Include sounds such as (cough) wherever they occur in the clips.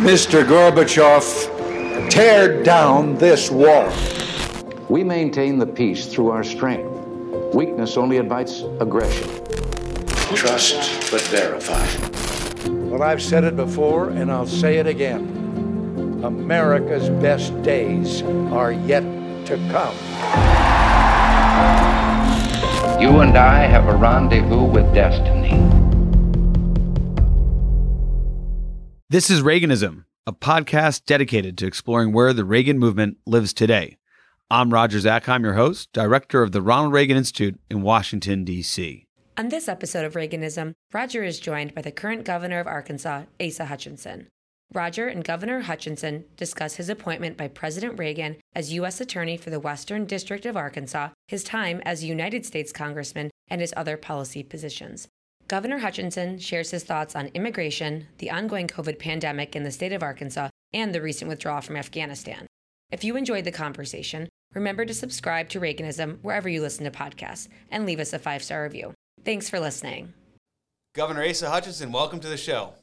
Mr. Gorbachev, tear down this wall. We maintain the peace through our strength. Weakness only invites aggression. Trust but verify. Well, I've said it before and I'll say it again. America's best days are yet to come. You and I have a rendezvous with destiny. This is Reaganism, a podcast dedicated to exploring where the Reagan movement lives today. I'm Roger Zakheim, your host, director of the Ronald Reagan Institute in Washington, D.C. On this episode of Reaganism, Roger is joined by the current governor of Arkansas, Asa Hutchinson. Roger and Governor Hutchinson discuss his appointment by President Reagan as U.S. Attorney for the Western District of Arkansas, his time as United States Congressman, and his other policy positions. Governor Hutchinson shares his thoughts on immigration, the ongoing COVID pandemic in the state of Arkansas, and the recent withdrawal from Afghanistan. If you enjoyed the conversation, remember to subscribe to Reaganism wherever you listen to podcasts and leave us a five star review. Thanks for listening. Governor Asa Hutchinson, welcome to the show.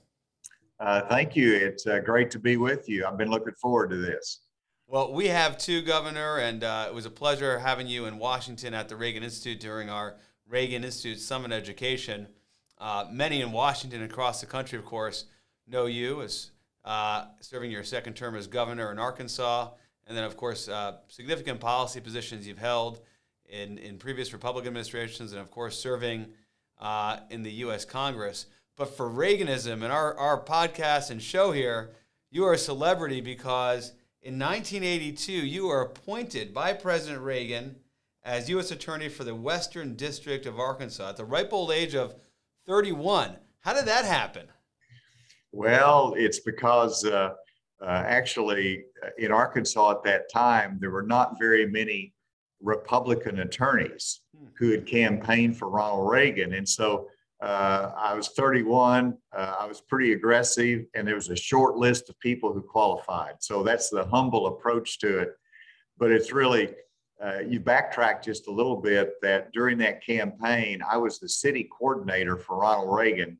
Uh, thank you. It's uh, great to be with you. I've been looking forward to this. Well, we have two, Governor, and uh, it was a pleasure having you in Washington at the Reagan Institute during our Reagan Institute Summit Education. Uh, many in Washington and across the country, of course, know you as uh, serving your second term as governor in Arkansas, and then, of course, uh, significant policy positions you've held in, in previous Republican administrations, and of course, serving uh, in the U.S. Congress. But for Reaganism and our, our podcast and show here, you are a celebrity because in 1982, you were appointed by President Reagan as U.S. Attorney for the Western District of Arkansas at the ripe old age of 31. How did that happen? Well, it's because uh, uh, actually uh, in Arkansas at that time, there were not very many Republican attorneys hmm. who had campaigned for Ronald Reagan. And so uh, I was 31, uh, I was pretty aggressive, and there was a short list of people who qualified. So that's the humble approach to it. But it's really uh, you backtrack just a little bit that during that campaign, I was the city coordinator for Ronald Reagan.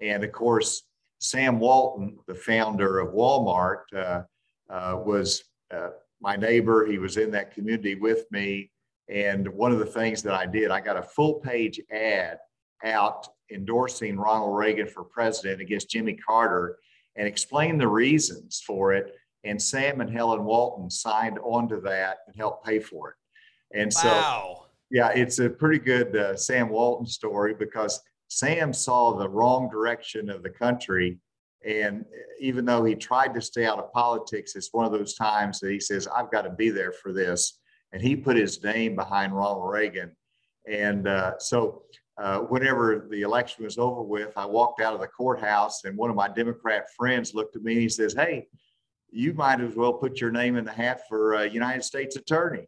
And of course, Sam Walton, the founder of Walmart, uh, uh, was uh, my neighbor. He was in that community with me. And one of the things that I did, I got a full page ad out endorsing Ronald Reagan for president against Jimmy Carter and explained the reasons for it and Sam and Helen Walton signed onto that and helped pay for it. And so, wow. yeah, it's a pretty good uh, Sam Walton story because Sam saw the wrong direction of the country. And even though he tried to stay out of politics, it's one of those times that he says, I've got to be there for this. And he put his name behind Ronald Reagan. And uh, so, uh, whenever the election was over with, I walked out of the courthouse, and one of my Democrat friends looked at me and he says, Hey, you might as well put your name in the hat for uh, United States Attorney.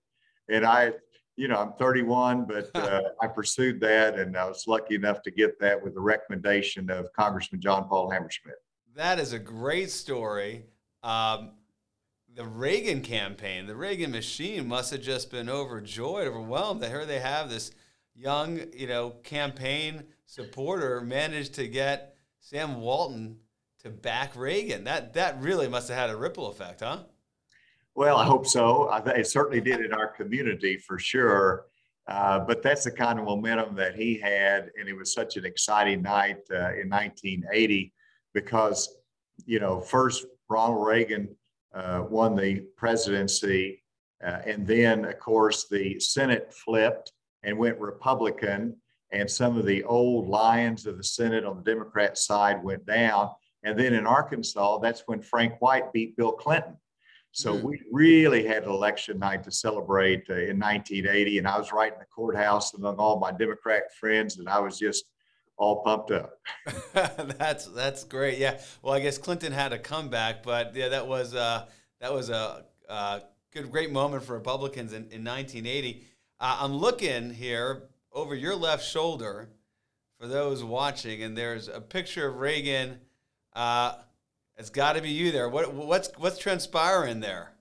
And I, you know, I'm 31, but (laughs) uh, I pursued that, and I was lucky enough to get that with the recommendation of Congressman John Paul Hammerschmidt. That is a great story. Um, the Reagan campaign, the Reagan machine must have just been overjoyed, overwhelmed. That here they have this young, you know, campaign supporter managed to get Sam Walton to back Reagan. That that really must have had a ripple effect, huh? Well, I hope so. I it certainly did in our community for sure. Uh, but that's the kind of momentum that he had, and it was such an exciting night uh, in 1980 because, you know, first Ronald Reagan uh, won the presidency, uh, and then, of course, the Senate flipped and went Republican, and some of the old lions of the Senate on the Democrat side went down. And then in Arkansas, that's when Frank White beat Bill Clinton. So mm. we really had an election night to celebrate uh, in 1980. And I was right in the courthouse among all my Democrat friends, and I was just all pumped up. (laughs) (laughs) that's that's great. Yeah. Well, I guess Clinton had a comeback, but yeah, that was uh, that was a, a good, great moment for Republicans in, in 1980. Uh, I'm looking here over your left shoulder for those watching, and there's a picture of Reagan uh, it's got to be you there. What, what's what's transpiring there?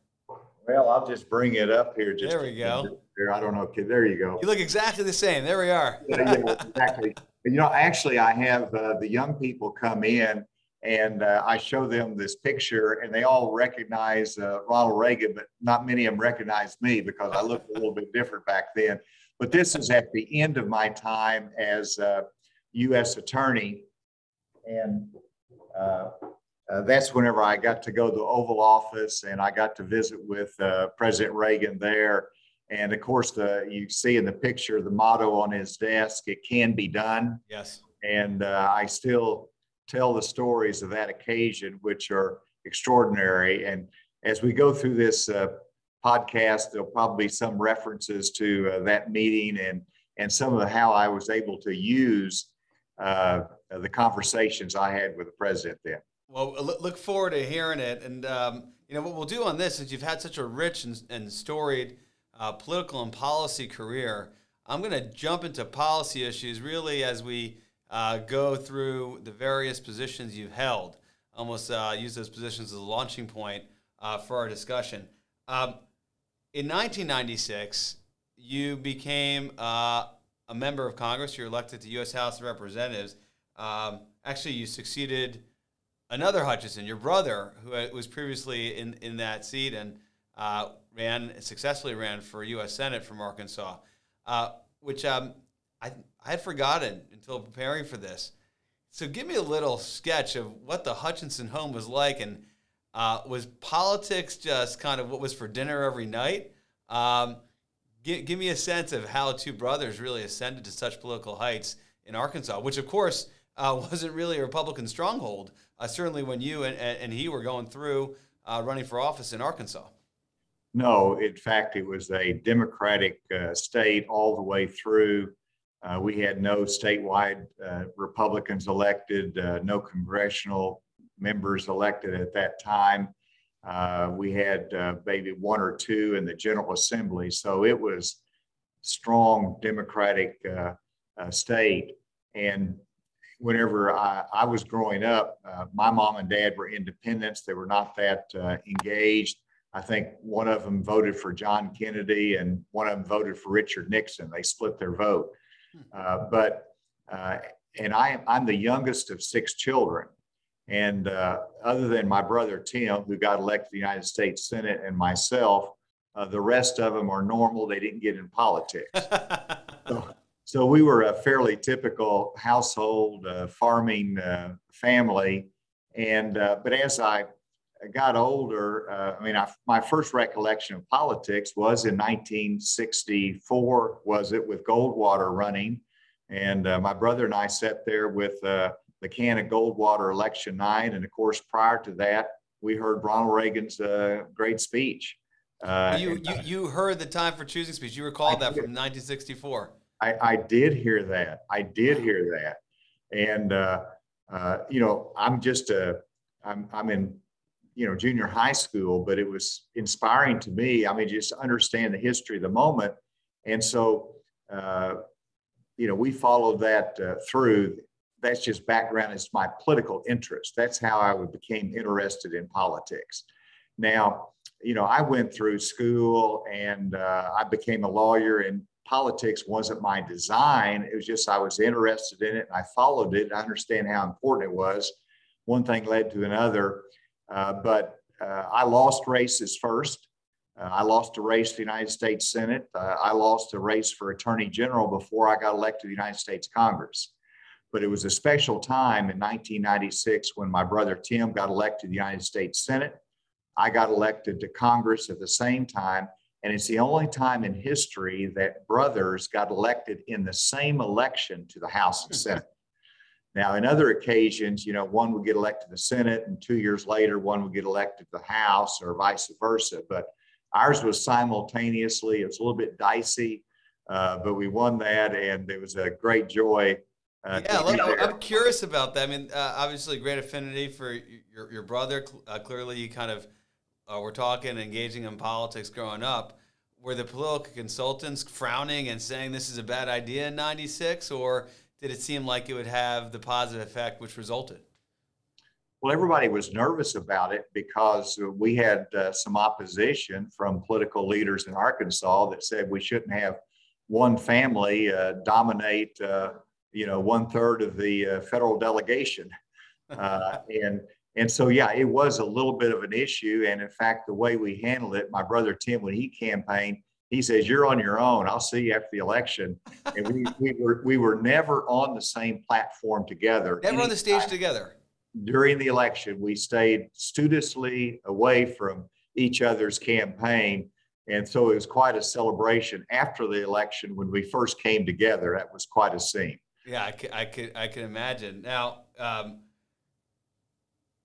Well, I'll just bring it up here. Just there we go. There, I don't know. Okay, there you go. You look exactly the same. There we are. yeah, yeah, exactly. You know, actually, I have uh, the young people come in, And uh, I show them this picture, and they all recognize uh, Ronald Reagan, but not many of them recognize me because I looked a little bit different back then. But this is at the end of my time as a U.S. Attorney, and uh, uh, that's whenever I got to go to the Oval Office and I got to visit with uh, President Reagan there. And of course, the you see in the picture the motto on his desk: "It can be done." Yes. And uh, I still tell the stories of that occasion, which are extraordinary. And as we go through this uh, podcast, there'll probably be some references to uh, that meeting and and some of how I was able to use uh, the conversations I had with the president then. Well, look forward to hearing it. And, um, you know, what we'll do on this is you've had such a rich and, and storied uh, political and policy career. I'm going to jump into policy issues really as we uh, go through the various positions you've held. Almost uh, use those positions as a launching point uh, for our discussion. Um, in 1996, you became uh, a member of Congress. You're elected to U.S. House of Representatives. Um, actually, you succeeded another Hutchinson, your brother, who was previously in, in that seat and uh, ran successfully ran for U.S. Senate from Arkansas, uh, which um, I, I had forgotten until preparing for this. So, give me a little sketch of what the Hutchinson home was like, and uh, was politics just kind of what was for dinner every night? Um, give, give me a sense of how two brothers really ascended to such political heights in Arkansas, which, of course, uh, (laughs) wasn't really a Republican stronghold. Uh, certainly, when you and, and he were going through uh, running for office in Arkansas. No, in fact, it was a Democratic uh, state all the way through. Uh, we had no statewide uh, Republicans elected, no congressional members elected at that time. we had maybe one or two in the General Assembly, so it was strong Democratic state. And whenever I, I was growing up, uh, my mom and dad were independents. They were not that uh, engaged. I think one of them voted for John Kennedy and one of them voted for Richard Nixon. They split their vote. Hmm. Uh, but, uh, and I, I'm the youngest of six children. And uh, other than my brother Tim, who got elected to the United States Senate, and myself, uh, the rest of them are normal. They didn't get in politics. (laughs) so, so we were a fairly typical household, uh, farming uh, family. And, uh, but as I got older, uh, I mean, I, my first recollection of politics was in 1964, was it, with Goldwater running. And uh, my brother and I sat there with uh, the can of Goldwater election night. And of course, prior to that, we heard Ronald Reagan's great speech. you, you, you heard the time for choosing speech. You recalled that from 1964. I, I did hear that. I did hear that. And, uh, uh, you know, I'm just a, I'm, I'm in, you know, junior high school, but it was inspiring to me. I mean, just understand the history of the moment. And so, uh, you know, we followed that uh, through. That's just background. It's my political interest. That's how I became interested in politics. Now, you know, I went through school and uh, I became a lawyer and politics wasn't my design. It was just I was interested in it and I followed it. I understand how important it was. One thing led to another. Uh, but uh, I lost races first. Uh, I lost a race to the United States Senate. Uh, I lost a race for Attorney General before I got elected to the United States Congress. But it was a special time in 1996 when my brother Tim got elected to the United States Senate. I got elected to Congress at the same time. And it's the only time in history that brothers got elected in the same election to the House and Senate. Now, in other occasions, you know, one would get elected to the Senate, and two years later, one would get elected to the House, or vice versa. But ours was simultaneously. It was a little bit dicey, uh, but we won that, and it was a great joy. Uh, yeah, I'm curious about that. I mean, uh, obviously, great affinity for your, your brother. Uh, clearly, you kind of uh, we're talking engaging in politics growing up, were the political consultants frowning and saying this is a bad idea in 96 or did it seem like it would have the positive effect which resulted? Well everybody was nervous about it because we had uh, some opposition from political leaders in arkansas that said we shouldn't have one family uh, dominate uh, you know one third of the uh, federal delegation. (laughs) Uh, and and so yeah, it was a little bit of an issue. And in fact, the way we handled it, my brother Tim, when he campaigned, he says, "You're on your own. I'll see you after the election." And we, (laughs) we were we were never on the same platform together. Never on the stage together. During the election, we stayed studiously away from each other's campaign. And so it was quite a celebration after the election when we first came together. That was quite a scene. Yeah, I could, I could, I can imagine. Now, um,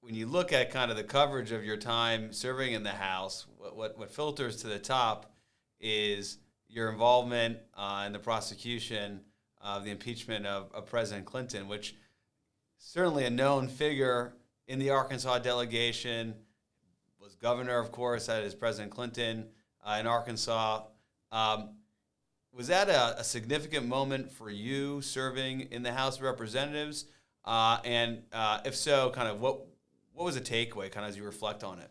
when you look at kind of the coverage of your time serving in the House, what, what, what filters to the top is your involvement uh, in the prosecution of the impeachment of, of, President Clinton, which certainly a known figure in the Arkansas delegation, was governor, of course, that is President Clinton uh, in Arkansas. Um, was that a, a, significant moment for you serving in the House of Representatives? Uh, and uh, if so, kind of what what was a takeaway, kind of as you reflect on it?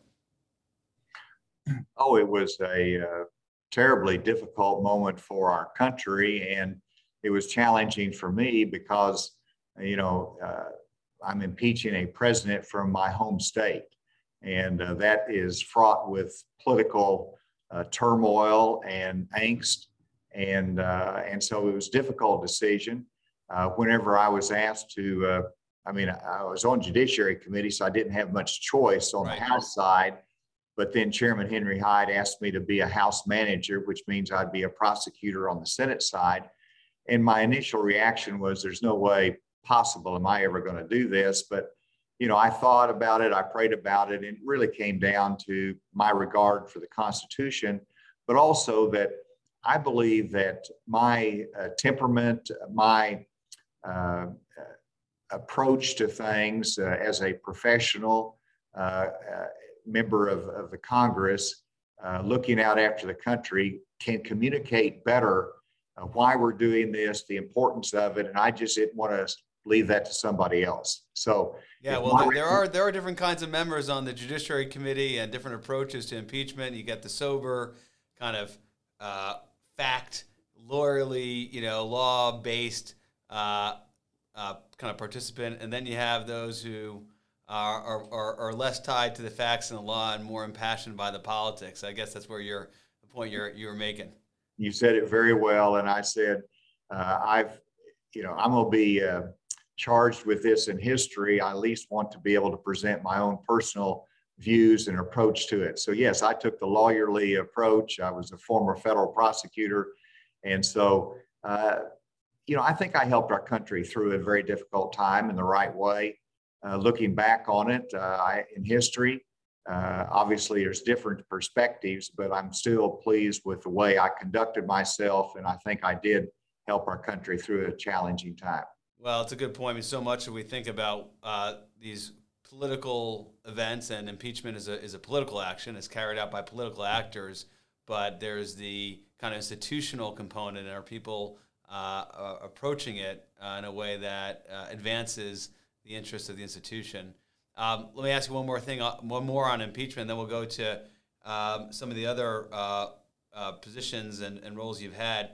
Oh, it was a uh, terribly difficult moment for our country, and it was challenging for me because, you know, uh, I'm impeaching a president from my home state, and uh, that is fraught with political uh, turmoil and angst, and uh, and so it was a difficult decision. Uh, whenever I was asked to I mean, I was on Judiciary Committee, so I didn't have much choice on right. the House side. But then Chairman Henry Hyde asked me to be a House manager, which means I'd be a prosecutor on the Senate side. And my initial reaction was, there's no way possible am I ever going to do this? But, you know, I thought about it, I prayed about it, and it really came down to my regard for the Constitution, but also that I believe that my uh, temperament, my uh, approach to things uh, as a professional uh, uh, member of, of the Congress, looking out after the country, can communicate better why we're doing this, the importance of it, and I just didn't want to leave that to somebody else. So yeah, well, there, there, are there are different kinds of members on the Judiciary Committee and different approaches to impeachment. You get the sober kind of uh, fact, lawyerly, you know, law based uh, uh, kind of participant, and then you have those who are, are, are, less tied to the facts and the law and more impassioned by the politics. I guess that's where you're the point you're you were making. You said it very well, and I said uh, I've you know I'm going to be uh, charged with this in history. I at least want to be able to present my own personal views and approach to it. So yes, I took the lawyerly approach. I was a former federal prosecutor, and so. Uh, you know, I think I helped our country through a very difficult time in the right way. Uh, looking back on it uh, I, in history, uh, obviously there's different perspectives, but I'm still pleased with the way I conducted myself, and I think I did help our country through a challenging time. Well, it's a good point. I mean, so much that we think about uh, these political events, and impeachment is a is a political action. It's carried out by political actors, but there's the kind of institutional component. And are people uh, uh, approaching it uh, in a way that uh, advances the interests of the institution. Um, let me ask you one more thing, one more on impeachment, then we'll go to um, some of the other positions and, and, roles you've had.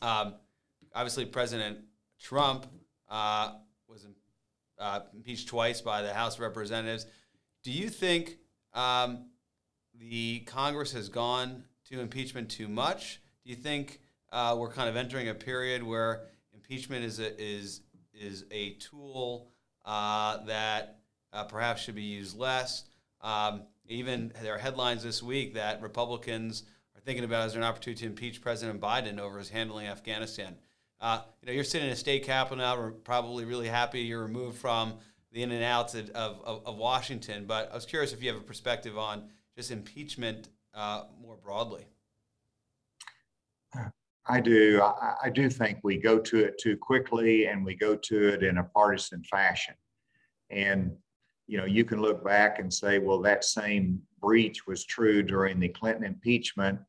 Um, obviously, President Trump was impeached twice by the House of Representatives. Do you think um, the Congress has gone to impeachment too much? Do you think uh, we're kind of entering a period where impeachment is a, is is a tool uh, that uh, perhaps should be used less. Um, even there are headlines this week that Republicans are thinking about as an opportunity to impeach President Biden over his handling of Afghanistan. Uh, you know, you're sitting in a state capitol now. We're probably really happy you're removed from the in and outs of, of, of Washington. But I was curious if you have a perspective on just impeachment uh, more broadly. I do. I, I, do think we go to it too quickly and we go to it in a partisan fashion. And, you know, you can look back and say, well, that same breach was true during the Clinton impeachment.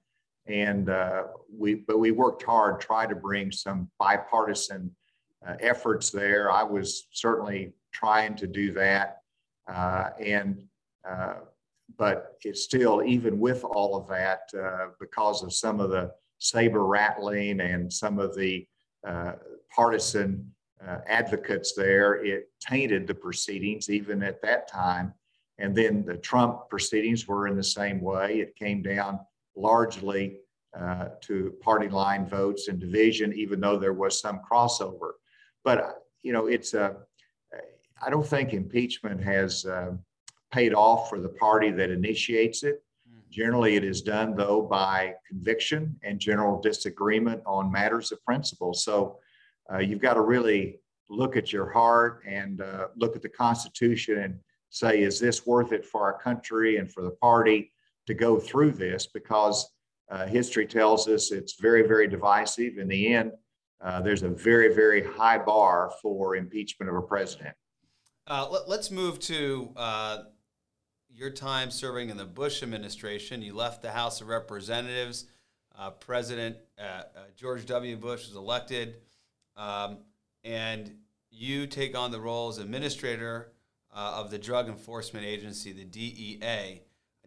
And uh, we, but we worked hard, try to bring some bipartisan uh, efforts there. I was certainly trying to do that. Uh, and, uh, but it's still, even with all of that, uh, because of some of the saber rattling and some of the uh, partisan uh, advocates there, it tainted the proceedings even at that time. And then the Trump proceedings were in the same way. It came down largely uh, to party line votes and division, even though there was some crossover. But, you know, it's a, I don't think impeachment has uh, paid off for the party that initiates it. Generally, it is done, though, by conviction and general disagreement on matters of principle. So uh, you've got to really look at your heart and uh, look at the Constitution and say, is this worth it for our country and for the party to go through this? Because uh, history tells us it's very, very divisive. In the end, uh, there's a very, very high bar for impeachment of a president. Uh, let, us move to uh, your time serving in the Bush administration. You left the House of Representatives. Uh, President uh, uh, George W. Bush was elected, um, and you take on the role as administrator uh, of the Drug Enforcement Agency, the DEA.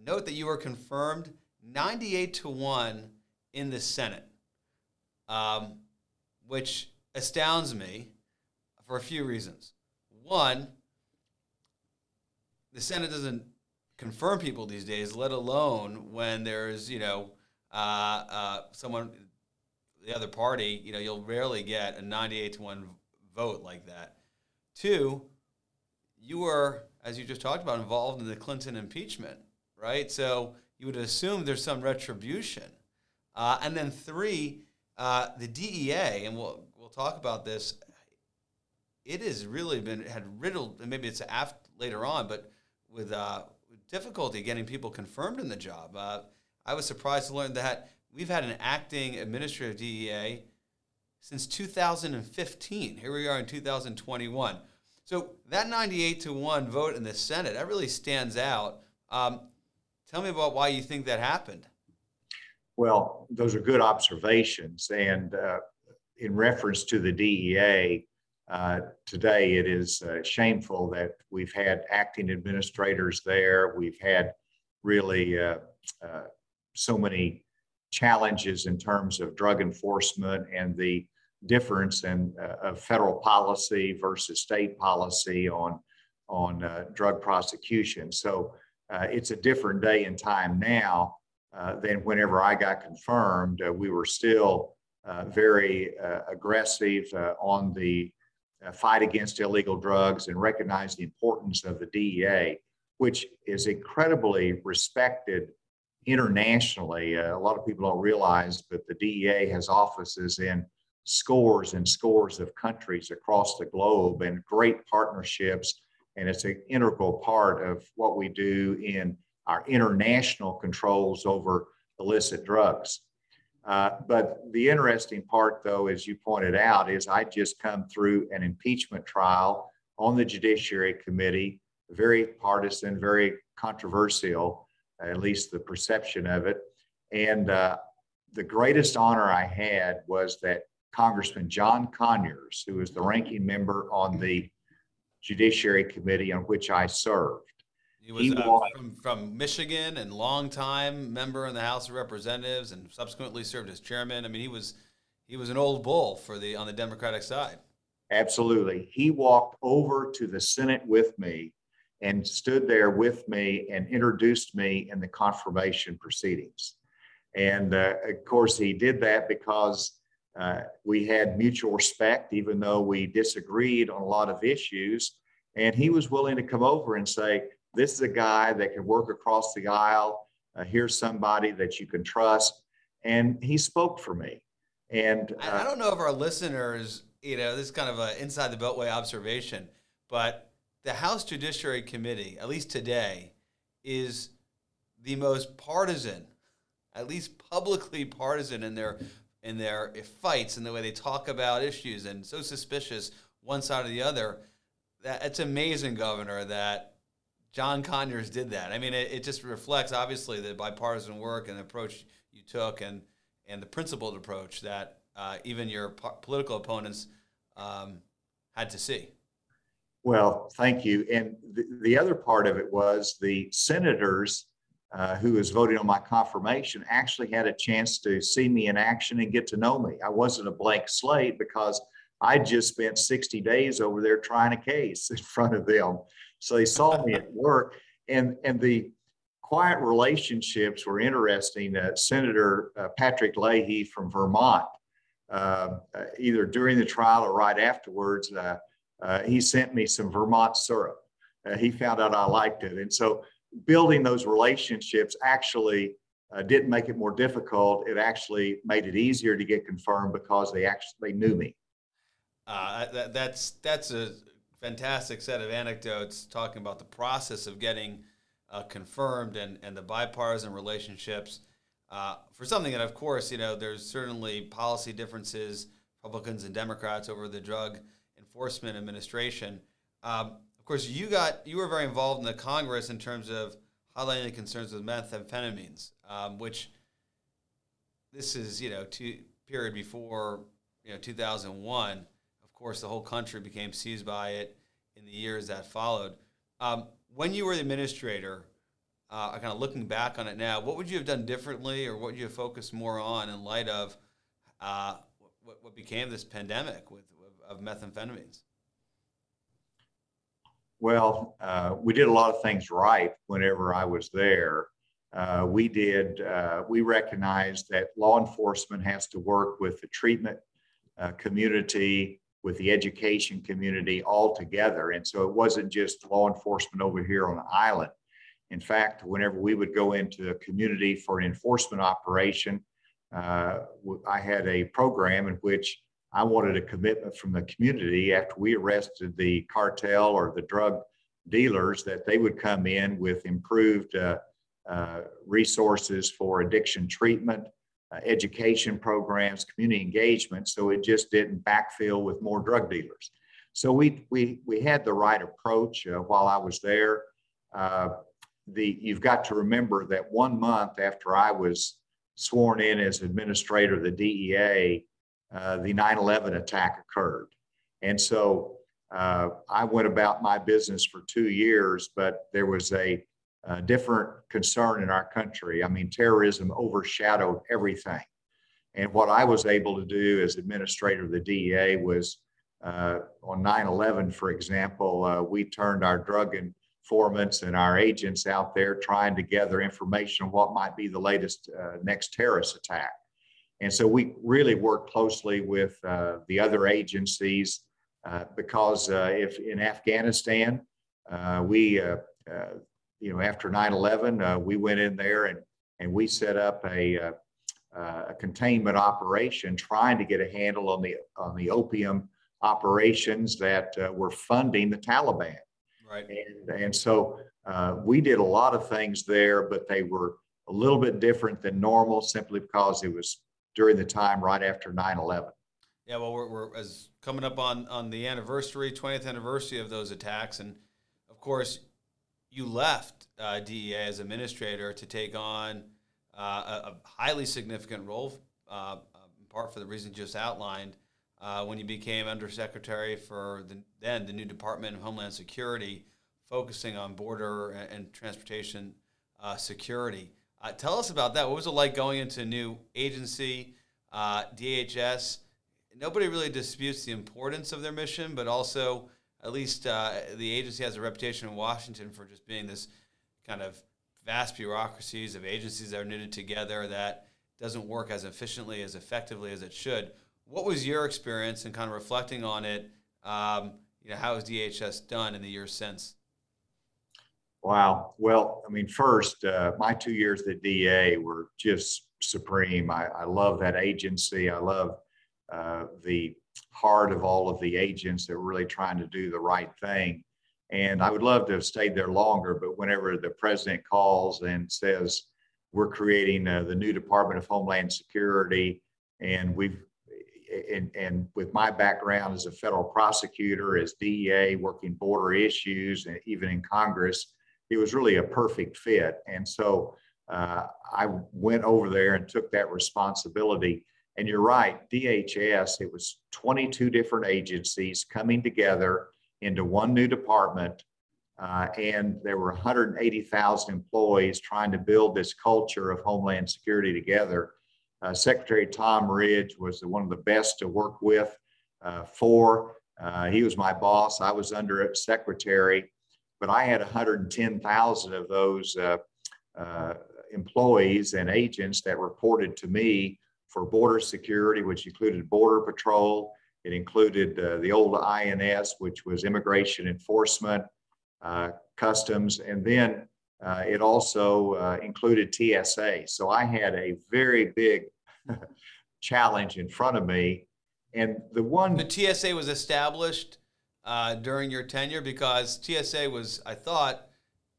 Note that you were confirmed 98 to 1 in the Senate, um, which astounds me for a few reasons. One, the Senate doesn't confirm people these days, let alone when there's, you know, uh, uh, someone, the other party, you know, you'll rarely get a 98 to 1 vote like that. Two, you were, as you just talked about, involved in the Clinton impeachment, right? So you would assume there's some retribution. Uh, and then three, uh, the DEA, and we'll, we'll talk about this, it has really been, had riddled, and maybe it's after, later on, but with uh, difficulty getting people confirmed in the job. Uh, I was surprised to learn that we've had an acting administrative DEA since 2015. Here we are in 2021. So that 98 to 1 vote in the Senate, that really stands out. Um, tell me about why you think that happened. Well, those are good observations. And uh, in reference to the DEA, uh, today, it is uh, shameful that we've had acting administrators there. We've had really uh, uh, so many challenges in terms of drug enforcement and the difference in uh, of federal policy versus state policy on on drug prosecution. So it's a different day and time now than whenever I got confirmed. we were still very aggressive on the fight against illegal drugs and recognize the importance of the DEA, which is incredibly respected internationally. Uh, a lot of people don't realize, but the DEA has offices in scores and scores of countries across the globe and great partnerships. And it's an integral part of what we do in our international controls over illicit drugs. Uh, but the interesting part, though, as you pointed out, is I just come through an impeachment trial on the Judiciary Committee, very partisan, very controversial, at least the perception of it. And uh, the greatest honor I had was that Congressman John Conyers, who was the ranking member on the Judiciary Committee on which I served, he was, he uh, from, from Michigan and longtime member in the House of Representatives, and subsequently served as chairman. I mean, he was he was an old bull for the on the Democratic side. Absolutely, he walked over to the Senate with me and stood there with me and introduced me in the confirmation proceedings. And uh, of course, he did that because uh, we had mutual respect, even though we disagreed on a lot of issues. And he was willing to come over and say, this is a guy that can work across the aisle. Uh, here's somebody that you can trust. And he spoke for me. And uh, I, don't know if our listeners, you know, this is kind of an inside the Beltway observation, but the House Judiciary Committee, at least today, is the most partisan, at least publicly partisan in their in their fights and the way they talk about issues and so suspicious one side or the other. That it's amazing, Governor, that John Conyers did that. I mean, it, it just reflects obviously the bipartisan work and the approach you took, and and the principled approach that uh, even your po- political opponents um, had to see. Well, thank you. And the, the other part of it was the senators uh, who was voting on my confirmation actually had a chance to see me in action and get to know me. I wasn't a blank slate because I just spent 60 days over there trying a case in front of them. So they saw me at work and, and the quiet relationships were interesting. Uh, Senator uh, Patrick Leahy from Vermont, uh, uh either during the trial or right afterwards, uh, uh, he sent me some Vermont syrup. he found out I liked it. And so building those relationships actually didn't make it more difficult. It actually made it easier to get confirmed because they actually they knew me. Uh, that, that's that's a fantastic set of anecdotes talking about the process of getting uh, confirmed and, and the bipartisan relationships uh, for something that, of course, you know, there's certainly policy differences, Republicans and Democrats over the Drug Enforcement Administration. Um, of course, you got you were very involved in the Congress in terms of highlighting the concerns with methamphetamines, um, which this is you know two period before you know 2001 course, the whole country became seized by it in the years that followed. Um, when you were the administrator, uh, kind of looking back on it now, what would you have done differently, or what would you have focused more on in light of uh, what, what, became this pandemic with, of methamphetamines? Well, uh, we did a lot of things right whenever I was there. Uh, we did, uh, we recognized that law enforcement has to work with the treatment uh, community with the education community all together. And so it wasn't just law enforcement over here on the island. In fact, whenever we would go into a community for an enforcement operation, uh, I had a program in which I wanted a commitment from the community after we arrested the cartel or the drug dealers that they would come in with improved uh, uh, resources for addiction treatment, uh, education programs, community engagement, so it just didn't backfill with more drug dealers. So we we we had the right approach uh, while I was there. Uh, the you've got to remember that one month after I was sworn in as administrator of the DEA, uh, the 9/11 attack occurred, and so uh, I went about my business for two years. But there was a uh, different concern in our country. I mean, terrorism overshadowed everything. And what I was able to do as administrator of the DEA was uh, on 9 11, for example, uh, we turned our drug informants and our agents out there trying to gather information on what might be the latest uh, next terrorist attack. And so we really worked closely with uh, the other agencies uh, because if in Afghanistan, we you know, after 9/11, uh, we went in there and and we set up a, uh, uh, a containment operation, trying to get a handle on the on the opium operations that uh, were funding the Taliban. Right. And and so uh, we did a lot of things there, but they were a little bit different than normal, simply because it was during the time right after 9/11. Yeah, well, we're, we're as coming up on on the anniversary, 20th anniversary of those attacks, and of course, you left uh, DEA as administrator to take on uh, a, a, highly significant role, uh, in part for the reason just outlined, uh, when you became undersecretary for the, then the new Department of Homeland Security, focusing on border and, and transportation uh, security. Uh, tell us about that. What was it like going into a new agency, DHS? Nobody really disputes the importance of their mission, but also at least uh, the agency has a reputation in Washington for just being this kind of vast bureaucracies of agencies that are knitted together that doesn't work as efficiently as effectively as it should. What was your experience and kind of reflecting on it? Um, you know, how has DHS done in the years since? Wow. Well, I mean, first, uh, my two years at DEA were just supreme. I, I love that agency. I love uh, the heart of all of the agents that were really trying to do the right thing. And I would love to have stayed there longer, but whenever the president calls and says, we're creating uh, the new Department of Homeland Security, and we've and, and with my background as a federal prosecutor, as DEA, working border issues, and even in Congress, it was really a perfect fit. And so uh, I went over there and took that responsibility. And you're right, DHS, it was 22 different agencies coming together into one new department. Uh, and there were 180,000 employees trying to build this culture of Homeland Security together. Uh, Secretary Tom Ridge was one of the best to work with. uh, four. Uh, he was my boss. I was under secretary, but I had 110,000 of those uh, uh, employees and agents that reported to me for border security, which included border patrol. It included uh, the old INS, which was immigration enforcement, uh, customs, and then uh, it also uh, included TSA. So I had a very big (laughs) challenge in front of me. And the one. The TSA was established uh, during your tenure because TSA was, I thought,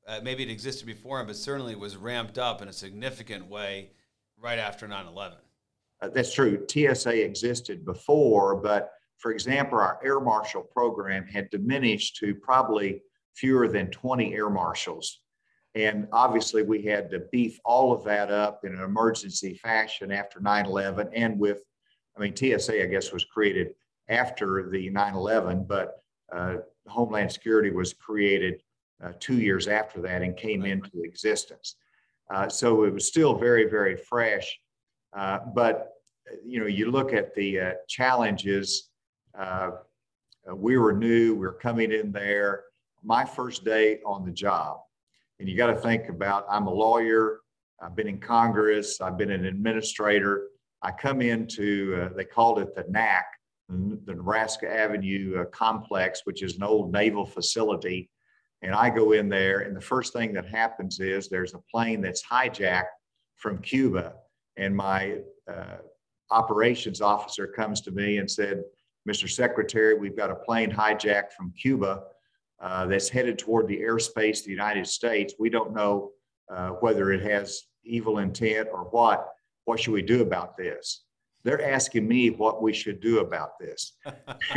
uh, maybe it existed before, but certainly was ramped up in a significant way right after 9 11. Uh, that's true. TSA existed before, but for example, our air marshal program had diminished to probably fewer than 20 air marshals. And obviously, we had to beef all of that up in an emergency fashion after 9 11 and with, I mean, TSA, I guess, was created after the 9 11, but uh, Homeland Security was created uh, two years after that and came into existence. Uh, so it was still very, very fresh. Uh, but you know, you look at the uh, challenges. Uh, we were new. We were coming in there. My first day on the job, and you got to think about. I'm a lawyer. I've been in Congress. I've been an administrator. I come into. Uh, they called it the NAC, the Nebraska Avenue uh, Complex, which is an old naval facility. And I go in there, and the first thing that happens is there's a plane that's hijacked from Cuba, and my uh, operations officer comes to me and said, Mr. Secretary, we've got a plane hijacked from Cuba uh, that's headed toward the airspace of the United States. We don't know uh, whether it has evil intent or what. What should we do about this? They're asking me what we should do about this. (laughs)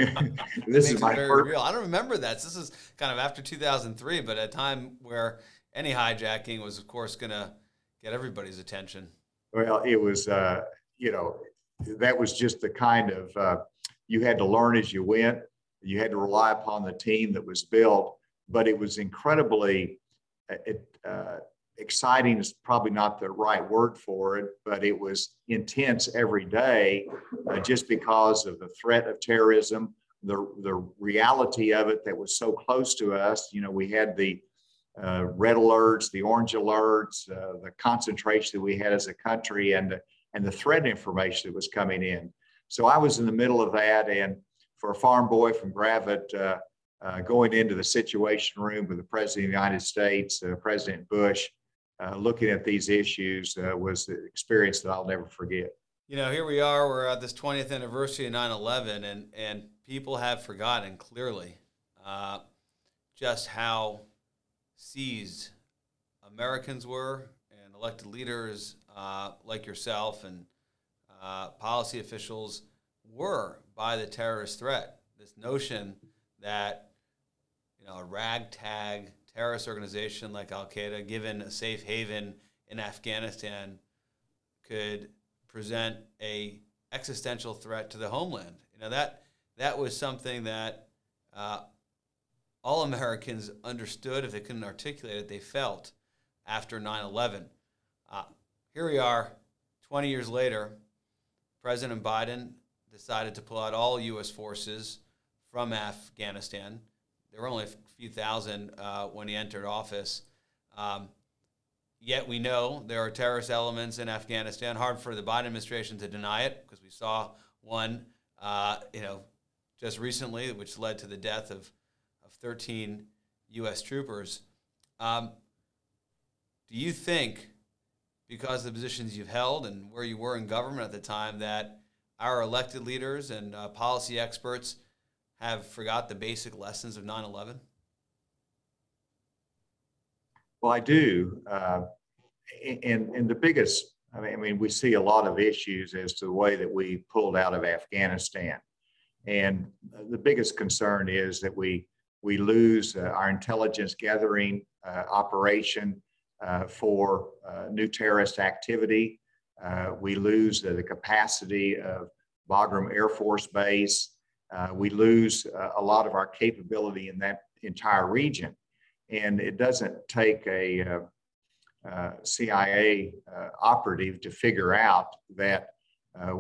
this is my first. Real. I don't remember that. This is kind of after 2003, but a time where any hijacking was, of course, going to get everybody's attention. Well, it was, uh, you know, that was just the kind of uh, you had to learn as you went. You had to rely upon the team that was built, but it was incredibly uh, uh, exciting. Is probably not the right word for it, but it was intense every day, uh, just because of the threat of terrorism, the the reality of it that was so close to us. You know, we had the uh, red alerts, the orange alerts, uh, the concentration that we had as a country, and and the threat information that was coming in. So I was in the middle of that. And for a farm boy from Gravette, uh, uh, going into the Situation Room with the President of the United States, uh, President Bush, uh, looking at these issues was an experience that I'll never forget. You know, here we are, we're at this 20th anniversary of 9 11, and, and people have forgotten clearly just how seized Americans were and elected leaders uh, like yourself and uh, policy officials were by the terrorist threat. This notion that you know a ragtag terrorist organization like Al Qaeda, given a safe haven in Afghanistan, could present a existential threat to the homeland. You know that that was something that uh, all Americans understood. If they couldn't articulate it, they felt after 9 11. Uh, here we are, 20 years later. President Biden decided to pull out all U.S. forces from Afghanistan. There were only a few thousand uh, when he entered office. Um, yet we know there are terrorist elements in Afghanistan. Hard for the Biden administration to deny it because we saw one, uh, you know, just recently, which led to the death of, of 13 U.S. troopers. Um, do you think because of the positions you've held and where you were in government at the time that our elected leaders and uh, policy experts have forgot the basic lessons of 9-11 well i do uh, and, and the biggest I mean, I mean we see a lot of issues as to the way that we pulled out of afghanistan and the biggest concern is that we we lose uh, our intelligence gathering uh, operation uh, for new terrorist activity. We lose the capacity of Bagram Air Force Base. we lose a lot of our capability in that entire region. And it doesn't take a uh, CIA uh, operative to figure out that uh,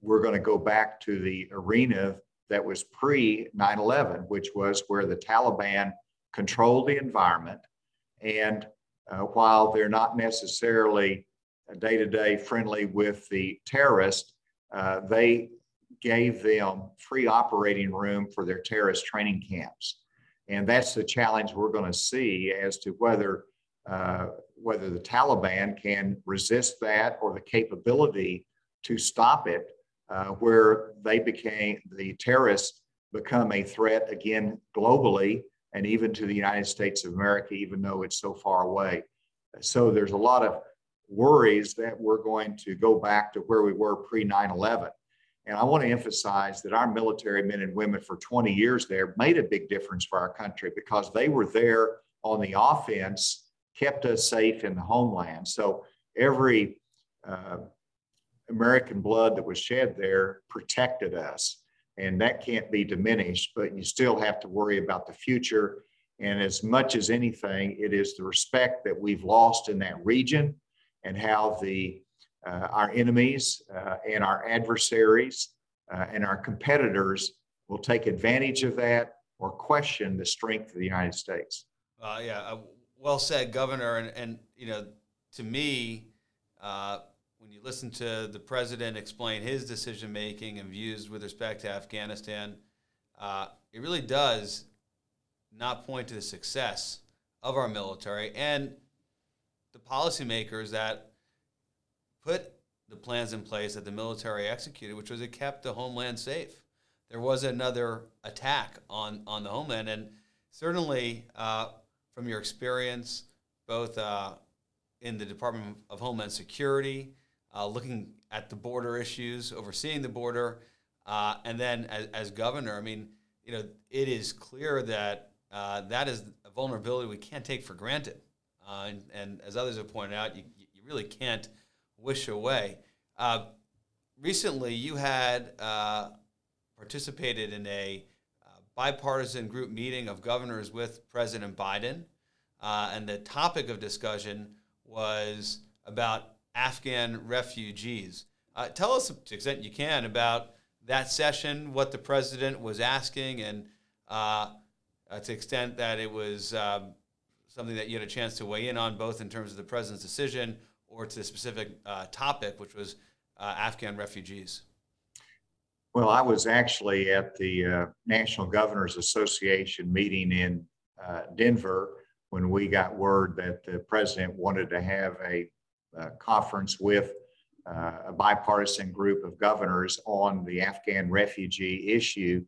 we're going to go back to the arena that was pre 9 11, which was where the Taliban controlled the environment. And uh, while they're not necessarily day to day friendly with the terrorists, uh, they gave them free operating room for their terrorist training camps. And that's the challenge we're going to see as to whether uh, whether the Taliban can resist that or the capability to stop it, uh, where they became the terrorists become a threat again globally and even to the United States of America, even though it's so far away. So there's a lot of worries that we're going to go back to where we were pre 9 11. And I want to emphasize that our military men and women for 20 years there made a big difference for our country because they were there on the offense, kept us safe in the homeland. So every uh, American blood that was shed there protected us. And that can't be diminished, but you still have to worry about the future. And as much as anything, it is the respect that we've lost in that region and how the uh, our enemies uh, and our adversaries uh, and our competitors will take advantage of that or question the strength of the United States. Uh, yeah, uh, well said, Governor. And, and you know, to me, uh, when you listen to the president explain his decision making and views with respect to Afghanistan, it really does not point to the success of our military and the policymakers that put the plans in place that the military executed, which was it kept the homeland safe. There was another attack on, on the homeland, and certainly uh, from your experience, both uh, in the Department of Homeland Security, uh, looking at the border issues, overseeing the border, uh, and then as, as, governor, I mean, you know, it is clear that uh, that is a vulnerability we can't take for granted. Uh, and, and, as others have pointed out, you, you really can't wish away. Uh, recently, you had uh, participated in a bipartisan group meeting of governors with President Biden, and the topic of discussion was about Afghan refugees. Uh, tell us, to the extent you can, about that session, what the president was asking, and uh, to the extent that it was um, something that you had a chance to weigh in on, both in terms of the president's decision or to the specific uh, topic, which was uh, Afghan refugees? Well, I was actually at the uh, National Governors Association meeting in uh, Denver when we got word that the president wanted to have a conference with uh, a bipartisan group of governors on the Afghan refugee issue.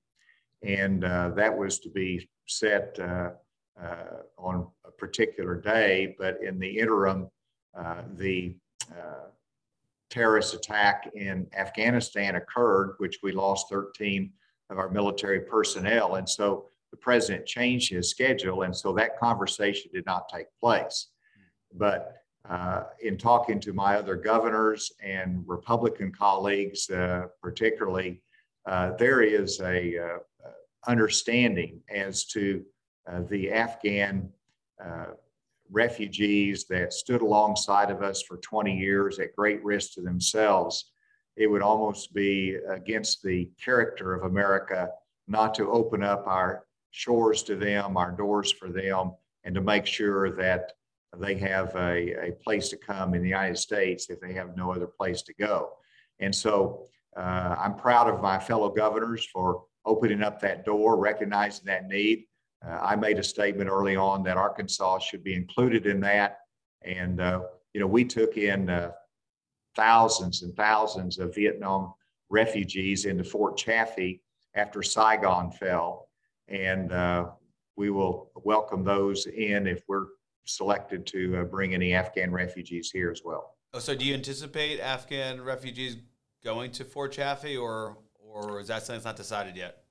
And uh, that was to be set on a particular day, but in the interim, uh, the uh, terrorist attack in Afghanistan occurred, which we lost 13 of our military personnel. And so the president changed his schedule. And so that conversation did not take place. But uh, in talking to my other governors and Republican colleagues, uh, particularly, uh, there is a uh, understanding as to the Afghan refugees that stood alongside of us for 20 years at great risk to themselves, it would almost be against the character of America not to open up our shores to them, our doors for them, and to make sure that they have a, a place to come in the United States if they have no other place to go. And so uh, I'm proud of my fellow governors for opening up that door, recognizing that need. Uh, I made a statement early on that Arkansas should be included in that. And, uh, you know, we took in uh, thousands and thousands of Vietnam refugees into Fort Chaffee after Saigon fell. And uh, we will welcome those in if we're selected to uh, bring any Afghan refugees here as well. Oh, so do you anticipate Afghan refugees going to Fort Chaffee or, or is that something that's not decided yet?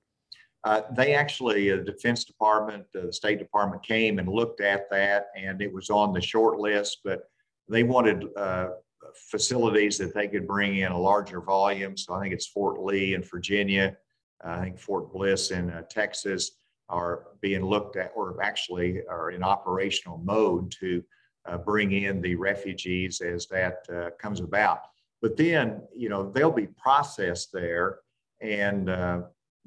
Uh, they actually, uh, the Defense Department, uh, the State Department came and looked at that, and it was on the short list. But they wanted uh, facilities that they could bring in a larger volume. So I think it's Fort Lee in Virginia, I think Fort Bliss in uh, Texas are being looked at, or actually are in operational mode to uh, bring in the refugees as that comes about. But then, you know, they'll be processed there and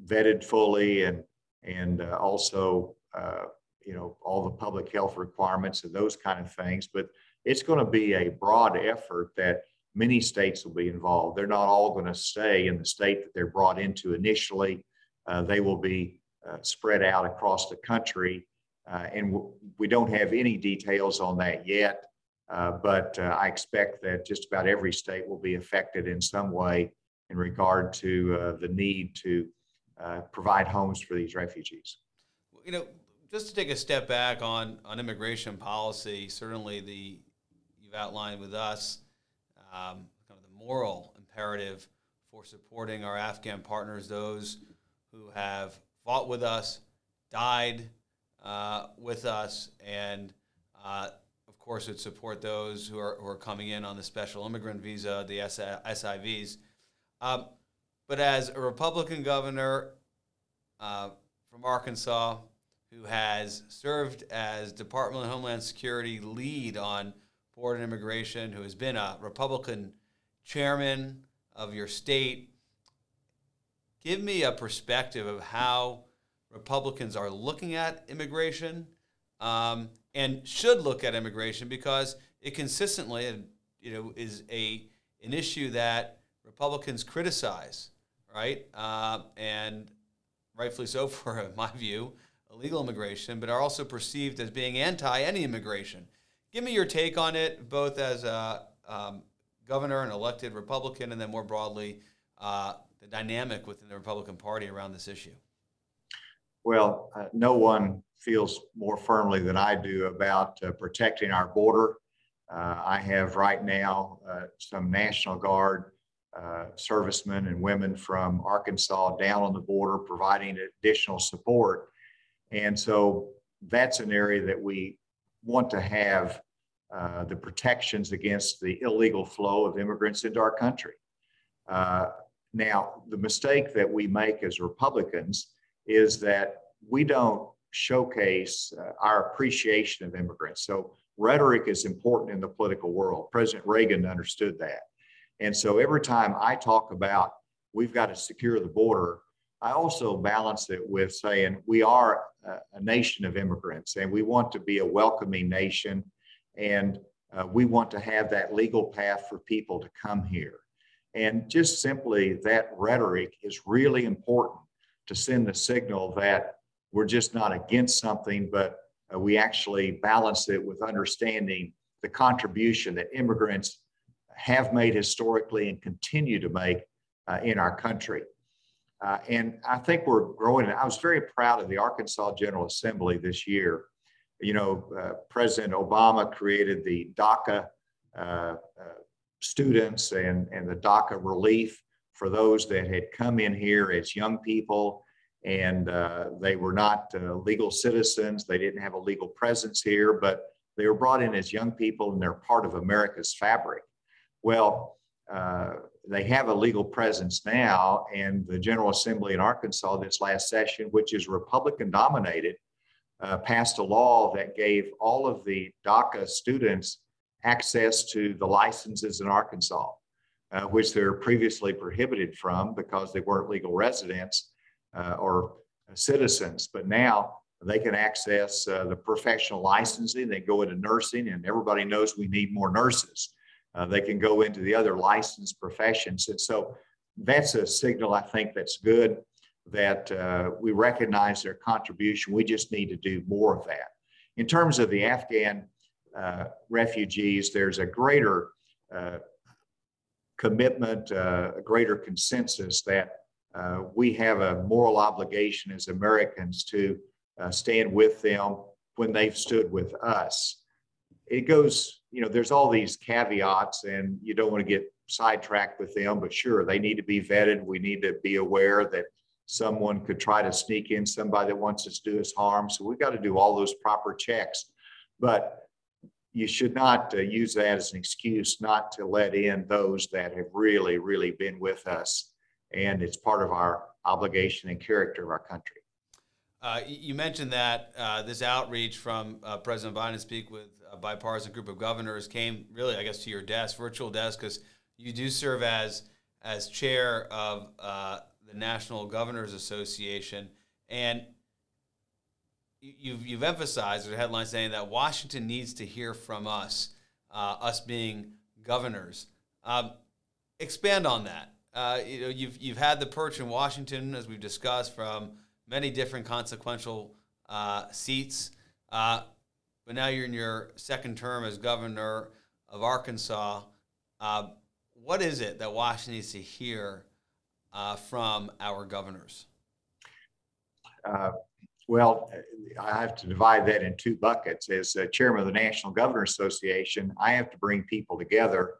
vetted fully and, and uh, also, uh, you know, all the public health requirements and those kind of things. But it's going to be a broad effort that many states will be involved. They're not all going to stay in the state that they're brought into initially. Uh, they will be uh, spread out across the country. Uh, and we don't have any details on that yet. Uh, but uh, I expect that just about every state will be affected in some way in regard to uh, the need to uh, provide homes for these refugees. You know, just to take a step back on, on immigration policy, certainly the you've outlined with us um, kind of the moral imperative for supporting our Afghan partners, those who have fought with us, died uh, with us, and uh, of course, would support those who are, who are coming in on the special immigrant visa, the SIVs. Um, but as a Republican governor uh, from Arkansas who has served as Department of Homeland Security lead on border and immigration, who has been a Republican chairman of your state, give me a perspective of how Republicans are looking at immigration um, and should look at immigration because it consistently, you know, is a an issue that Republicans criticize, right? Uh, and rightfully so, (laughs) for in my view, illegal immigration, but are also perceived as being anti any immigration. Give me your take on it, both as a um, governor and elected Republican, and then more broadly, uh, the dynamic within the Republican Party around this issue. Well, uh, no one feels more firmly than I do about uh, protecting our border. Uh, I have right now uh, some National Guard uh, servicemen and women from Arkansas down on the border providing additional support. And so that's an area that we want to have uh, the protections against the illegal flow of immigrants into our country. Now, the mistake that we make as Republicans is that we don't showcase uh, our appreciation of immigrants. So rhetoric is important in the political world. President Reagan understood that. And so every time I talk about we've got to secure the border, I also balance it with saying we are a, a nation of immigrants and we want to be a welcoming nation and uh, we want to have that legal path for people to come here. And just simply that rhetoric is really important to send the signal that we're just not against something, but uh, we actually balance it with understanding the contribution that immigrants have made historically and continue to make uh, in our country. Uh, and I think we're growing. I was very proud of the Arkansas General Assembly this year. You know, uh, President Obama created the DACA uh, uh, students and, and the DACA relief for those that had come in here as young people and uh, they were not uh, legal citizens. They didn't have a legal presence here, but they were brought in as young people and they're part of America's fabric. Well, uh, they have a legal presence now, and the General Assembly in Arkansas this last session, which is Republican dominated, uh, passed a law that gave all of the DACA students access to the licenses in Arkansas, uh, which they're previously prohibited from because they weren't legal residents uh, or citizens. But now they can access uh, the professional licensing. They go into nursing, and everybody knows we need more nurses. Uh, they can go into the other licensed professions. And so that's a signal I think that's good that uh, we recognize their contribution. We just need to do more of that. In terms of the Afghan refugees, there's a greater uh, commitment, uh, a greater consensus that uh, we have a moral obligation as Americans to uh, stand with them when they've stood with us. It goes, you know, there's all these caveats, and you don't want to get sidetracked with them, but sure, they need to be vetted. We need to be aware that someone could try to sneak in somebody that wants to do us harm. So we've got to do all those proper checks. But you should not uh, use that as an excuse not to let in those that have really, really been with us and it's part of our obligation and character of our country. Uh, you mentioned that uh, this outreach from uh, President Biden to speak with a bipartisan group of governors came really, I guess, to your desk, virtual desk, because you do serve as as chair of uh, the National Governors Association, and you've you've emphasized the headline saying that Washington needs to hear from us, uh, us being governors. Um, expand on that. Uh, you know, you've you've had the perch in Washington, as we've discussed, from many different consequential uh, seats, uh, but now you're in your second term as governor of Arkansas. Uh, what is it that Washington needs to hear uh, from our governors? Well, I have to divide that in two buckets. As chairman of the National Governors Association, I have to bring people together,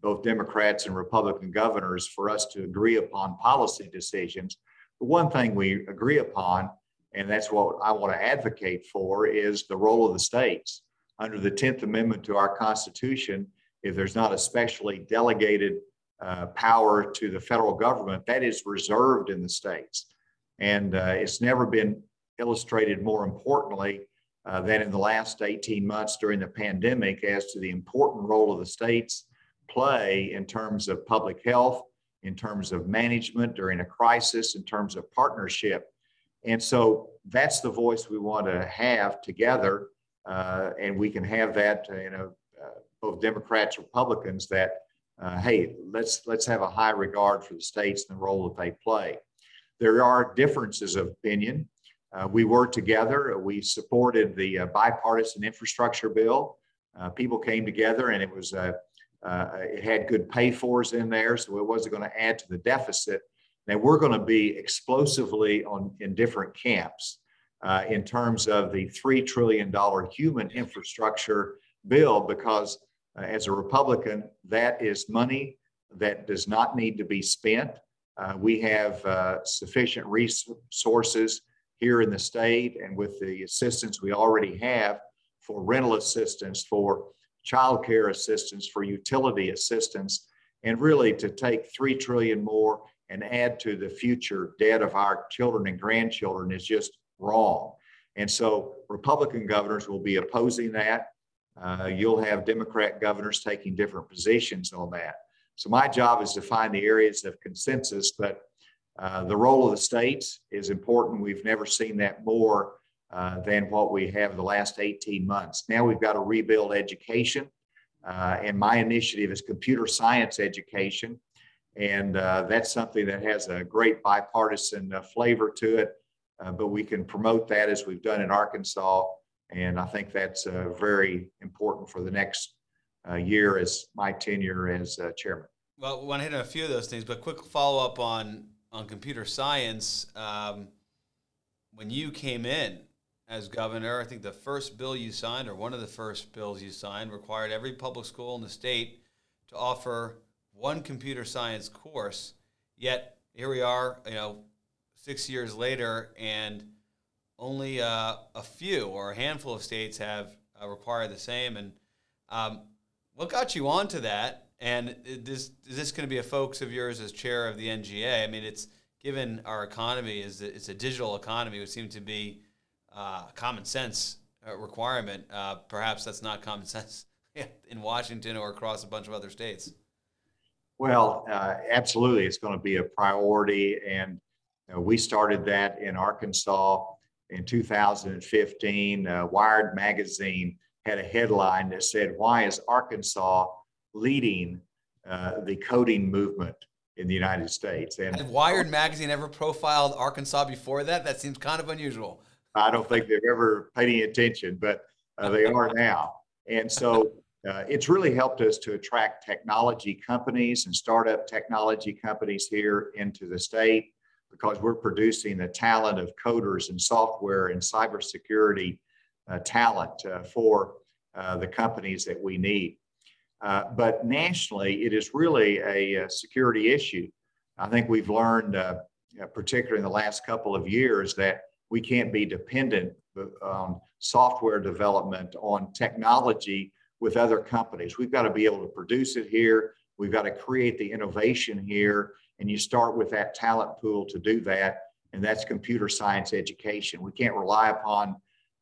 both Democrats and Republican governors, for us to agree upon policy decisions. The one thing we agree upon, and that's what I want to advocate for, is the role of the states. Under the 10th Amendment to our Constitution, if there's not a specially delegated uh, power to the federal government, that is reserved in the states. And uh, it's never been illustrated more importantly uh, than in the last 18 months during the pandemic as to the important role of the states play in terms of public health, in terms of management during a crisis, in terms of partnership. And so that's the voice we want to have together. Uh, and we can have that, you know, uh, both Democrats, Republicans, that uh, hey, let's let's have a high regard for the states and the role that they play. There are differences of opinion. Uh, we worked together. We supported the uh, bipartisan infrastructure bill. Uh, people came together, and it was uh, uh, it had good pay fors in there, so it wasn't going to add to the deficit. Now we're going to be explosively on in different camps in terms of the three trillion dollar human infrastructure bill because uh, as a Republican, that is money that does not need to be spent. Uh, we have uh, sufficient resources here in the state and with the assistance we already have for rental assistance, for childcare assistance, for utility assistance, and really to take 3 trillion more and add to the future debt of our children and grandchildren is just wrong. And so Republican governors will be opposing that. Uh, you'll have Democrat governors taking different positions on that. So my job is to find the areas of consensus, but uh, the role of the states is important. We've never seen that more uh, than what we have the last 18 months. Now we've got to rebuild education. Uh, and my initiative is computer science education. And uh, that's something that has a great bipartisan uh, flavor to it. but we can promote that as we've done in Arkansas and I think that's very important for the next year as my tenure as chairman. Well, we want to hit on a few of those things, but quick follow up on on computer science. Um, when you came in as governor, I think the first bill you signed, or one of the first bills you signed, required every public school in the state to offer one computer science course. Yet here we are, you know, six years later, and only uh, a few or a handful of states have uh, required the same. And um, what got you onto that? And this is this going to be a focus of yours as chair of the NGA? I mean, it's given our economy is it's a digital economy, would seem to be uh, common sense uh, requirement. Uh, perhaps that's not common (laughs) sense in Washington or across a bunch of other states. Well, uh, absolutely, it's going to be a priority, and we started that in Arkansas in 2015, uh, Wired magazine had a headline that said, Why is Arkansas leading uh, the coding movement in the United States? And Wired magazine ever profiled Arkansas before that? That seems kind of unusual. I don't think they've ever paid any attention, but uh, they (laughs) are now. And so uh, it's really helped us to attract technology companies and startup technology companies here into the state because we're producing the talent of coders and software and cybersecurity uh, talent uh, for uh, the companies that we need. Uh, but nationally, it is really a, a, security issue. I think we've learned, uh, particularly in the last couple of years, that we can't be dependent on software development, on technology with other companies. We've got to be able to produce it here. We've got to create the innovation here and you start with that talent pool to do that. And that's computer science education. We can't rely upon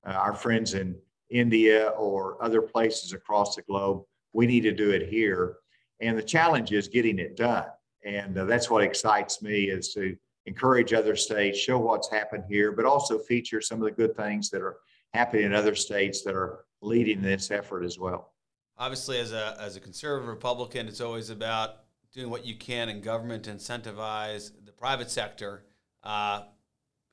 uh, our friends in India or other places across the globe. We need to do it here. And the challenge is getting it done. And uh, that's what excites me is to encourage other states, show what's happened here, but also feature some of the good things that are happening in other states that are leading this effort as well. Obviously, as a as a conservative Republican, it's always about doing what you can in government to incentivize the private sector. Uh,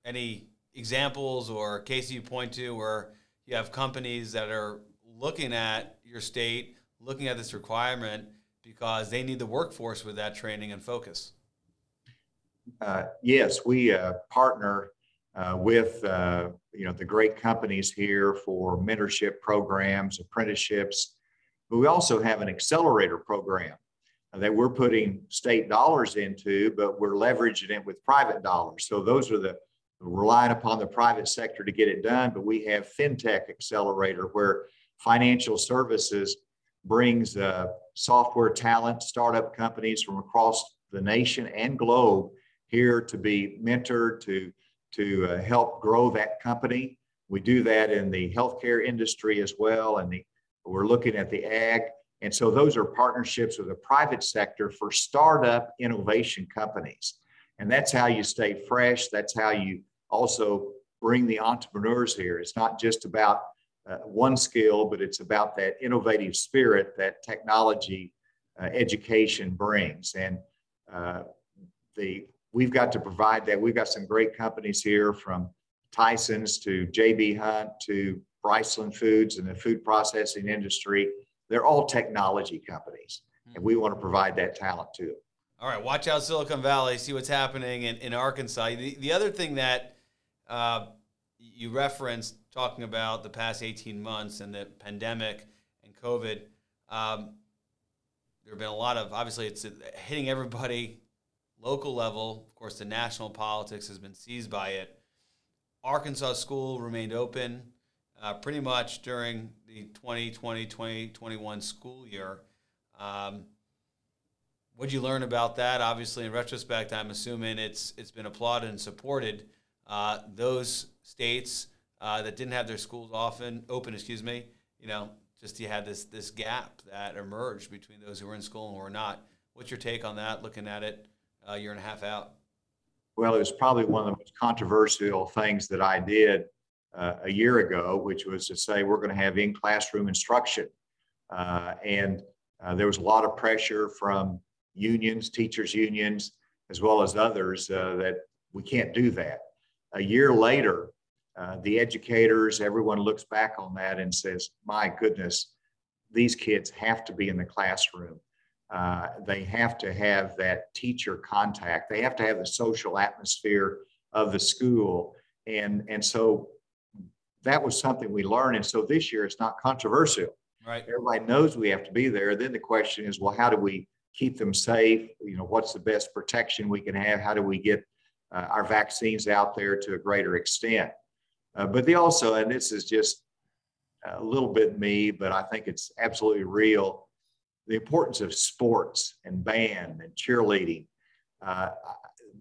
any examples or cases you point to where you have companies that are looking at your state, looking at this requirement because they need the workforce with that training and focus? Uh, yes, we uh, partner uh, with uh, you know the great companies here for mentorship programs, apprenticeships, but we also have an accelerator program that we're putting state dollars into, but we're leveraging it with private dollars. So those are the relying upon the private sector to get it done. But we have FinTech Accelerator where financial services brings uh, software talent, startup companies from across the nation and globe here to be mentored to to uh, help grow that company. We do that in the healthcare industry as well, and the, we're looking at the ag. And so those are partnerships with the private sector for startup innovation companies. And that's how you stay fresh. That's how you also bring the entrepreneurs here. It's not just about uh, one skill, but it's about that innovative spirit that technology uh, education brings. And uh, the we've got to provide that. We've got some great companies here from Tyson's to JB Hunt to Bryceland Foods and the food processing industry. They're all technology companies, and we want to provide that talent to them. All right, watch out Silicon Valley, see what's happening in, in Arkansas. The, the other thing that uh, you referenced talking about the past 18 months and the pandemic and COVID, um, there have been a lot of, obviously, it's hitting everybody local level, of course, the national politics has been seized by it. Arkansas school remained open uh, pretty much during the 2020 2021 school year. Um, what did you learn about that? Obviously, in retrospect, I'm assuming it's it's been applauded and supported. Uh, those states uh, that didn't have their schools often open, excuse me, you know, just you had this this gap that emerged between those who were in school and who were not. What's your take on that? Looking at it a year and a half out? Well, it was probably one of the most controversial things that I did uh, a year ago, which was to say we're going to have in classroom instruction. Uh, and uh, there was a lot of pressure from unions, teachers' unions, as well as others uh, that we can't do that. A year later, uh, the educators, everyone looks back on that and says, my goodness, these kids have to be in the classroom. Uh, they have to have that teacher contact. They have to have the social atmosphere of the school. And, and so that was something we learned. And so this year it's not controversial. Right. Everybody knows we have to be there. Then the question is, well, how do we keep them safe? You know, what's the best protection we can have? How do we get uh, our vaccines out there to a greater extent? Uh, but they also, and this is just a little bit me, but I think it's absolutely real the importance of sports and band and cheerleading. Uh,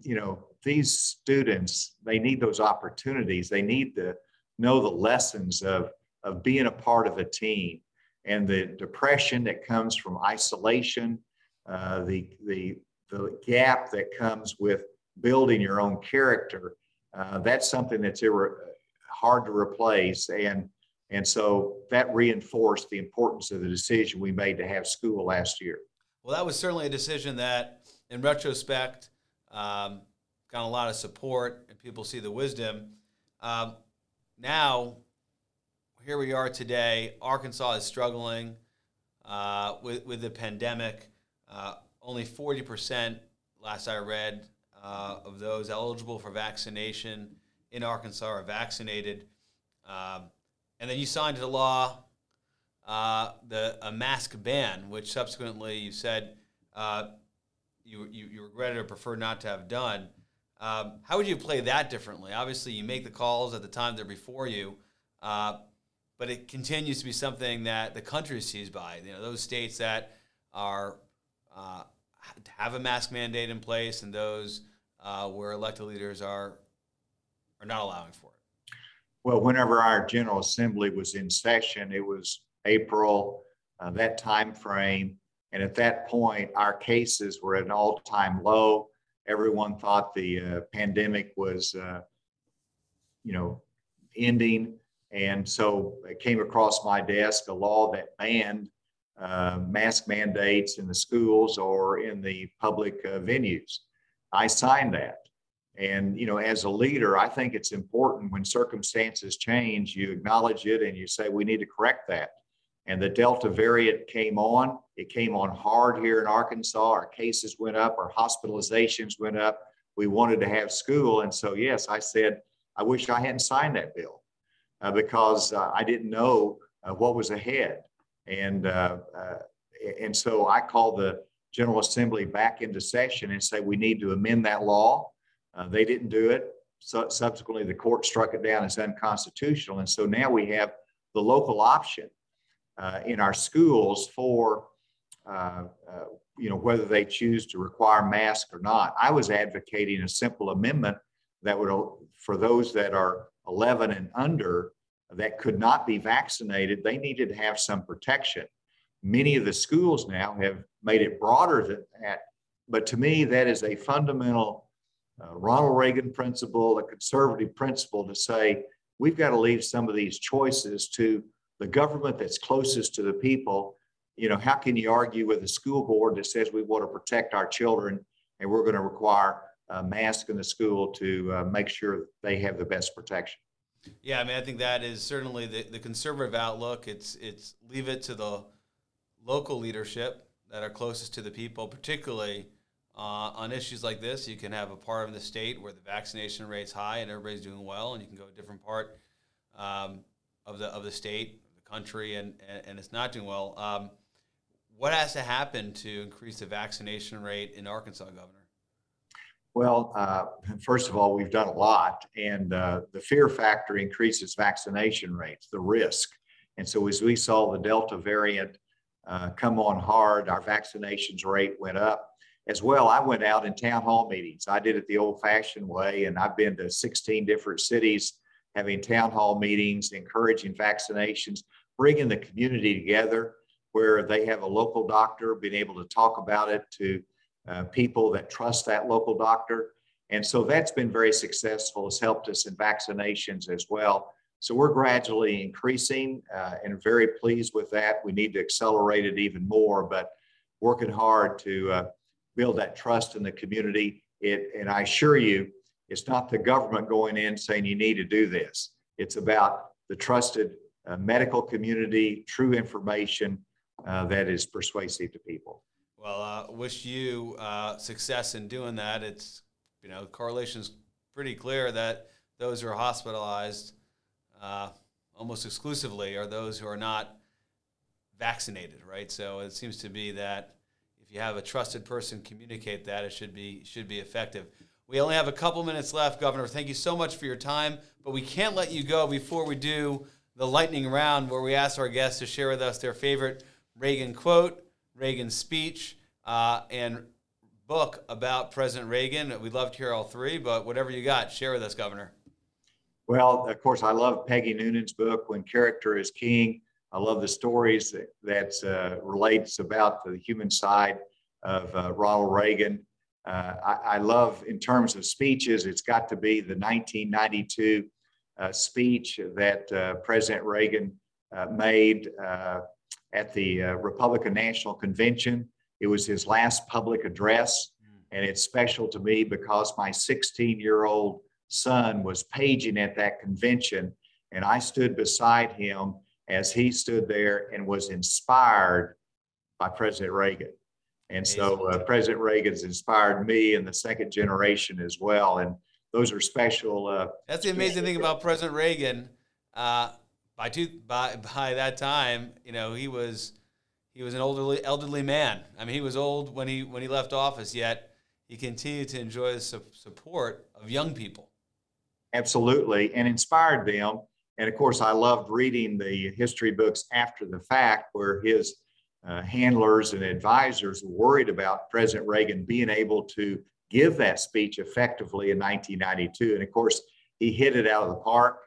you know, these students, they need those opportunities. They need to know the lessons of, of being a part of a team and the depression that comes from isolation, uh, the, the, the gap that comes with building your own character. Uh, that's something that's irre- hard to replace. And and so that reinforced the importance of the decision we made to have school last year. Well, that was certainly a decision that, in retrospect, um, got a lot of support and people see the wisdom. Um, now, here we are today. Arkansas is struggling uh, with, with the pandemic. Uh, only 40%, last I read, uh, of those eligible for vaccination in Arkansas are vaccinated. Um, and then you signed into law uh, the a mask ban, which subsequently you said uh, you, you, you regretted or preferred not to have done. Um, how would you play that differently? Obviously, you make the calls at the time they're before you, uh, but it continues to be something that the country is seized by. You know, those states that are uh, have a mask mandate in place, and those uh, where elected leaders are are not allowing for it. Well, whenever our General Assembly was in session, it was April, uh, that time frame. And at that point, our cases were at an all-time low. everyone thought the uh, pandemic was, uh, you know, ending. And so it came across my desk a law that banned uh, mask mandates in the schools or in the public uh, venues. I signed that. And, you know, as a leader, I think it's important when circumstances change, you acknowledge it and you say, we need to correct that. And the Delta variant came on. It came on hard here in Arkansas. Our cases went up, our hospitalizations went up. We wanted to have school. And so, yes, I said, I wish I hadn't signed that bill uh, because uh, I didn't know uh, what was ahead. And, uh, uh, and so I called the General Assembly back into session and say, we need to amend that law. Uh, they didn't do it. So subsequently, the court struck it down as unconstitutional. And so now we have the local option uh, in our schools for, uh, uh, you know, whether they choose to require masks or not. I was advocating a simple amendment that would, for those that are 11 and under that could not be vaccinated, they needed to have some protection. Many of the schools now have made it broader than that. But to me, that is a fundamental uh, Ronald Reagan principle, a conservative principle to say we've got to leave some of these choices to the government that's closest to the people. You know, how can you argue with a school board that says we want to protect our children and we're going to require a mask in the school to uh, make sure they have the best protection? Yeah, I mean, I think that is certainly the, the conservative outlook. It's it's leave it to the local leadership that are closest to the people, particularly uh, on issues like this. You can have a part of the state where the vaccination rate's high and everybody's doing well, and you can go a different part um, of the of the state, the country, and and, and it's not doing well. Um, what has to happen to increase the vaccination rate in Arkansas, Governor? Well, uh, first of all, we've done a lot, and uh, the fear factor increases vaccination rates, the risk. And so, as we saw the Delta variant uh, come on hard, our vaccinations rate went up. As well, I went out in town hall meetings. I did it the old fashioned way, and I've been to 16 different cities having town hall meetings, encouraging vaccinations, bringing the community together where they have a local doctor, being able to talk about it to uh, people that trust that local doctor. And so that's been very successful. It's helped us in vaccinations as well. So we're gradually increasing uh, and very pleased with that. We need to accelerate it even more, but working hard to uh, build that trust in the community. It, and I assure you, it's not the government going in saying you need to do this. It's about the trusted uh, medical community, true information uh, that is persuasive to people. Well, uh, wish you uh, success in doing that. It's you know the correlation's pretty clear that those who are hospitalized uh, almost exclusively are those who are not vaccinated, right? So it seems to be that if you have a trusted person communicate that, it should be should be effective. We only have a couple minutes left, Governor. Thank you so much for your time, but we can't let you go before we do the lightning round, where we ask our guests to share with us their favorite Reagan quote, Reagan speech, uh, and book about President Reagan. We'd love to hear all three, but whatever you got, share with us, Governor. Well, of course, I love Peggy Noonan's book, When Character is King. I love the stories that, that uh, relates about the human side of uh, Ronald Reagan. Uh, I, I, love, in terms of speeches, it's got to be the 1992 uh, speech that uh, President Reagan uh, made at the Republican National Convention. It was his last public address, and it's special to me because my 16 year old son was paging at that convention, and I stood beside him as he stood there and was inspired by President Reagan. And so uh, President Reagan's inspired me and the second generation as well. And those are special. Uh, That's the amazing thing about President Reagan. Uh, by, two, by, by that time, you know, he was he was an elderly elderly man. I mean, he was old when he when he left office, yet he continued to enjoy the su- support of young people. Absolutely, and inspired them. And of course, I loved reading the history books after the fact, where his uh, handlers and advisors were worried about President Reagan being able to give that speech effectively in 1992. And of course, he hit it out of the park.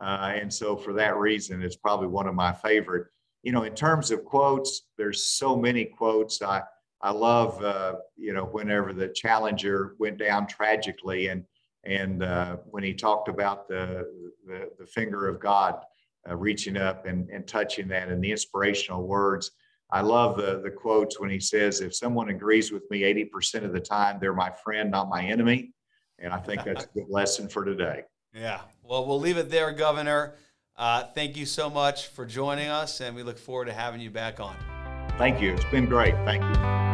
Uh, and so, for that reason, it's probably one of my favorite you know, in terms of quotes, there's so many quotes. I, I love, uh, you know, whenever the Challenger went down tragically and, and uh, when he talked about the, the, the finger of God uh, reaching up and, and touching that and the inspirational words. I love the, the quotes when he says, if someone agrees with me 80% of the time, they're my friend, not my enemy. And I think that's a good lesson for today. Yeah. Well, we'll leave it there, Governor. Uh, thank you so much for joining us, and we look forward to having you back on. Thank you. It's been great. Thank you.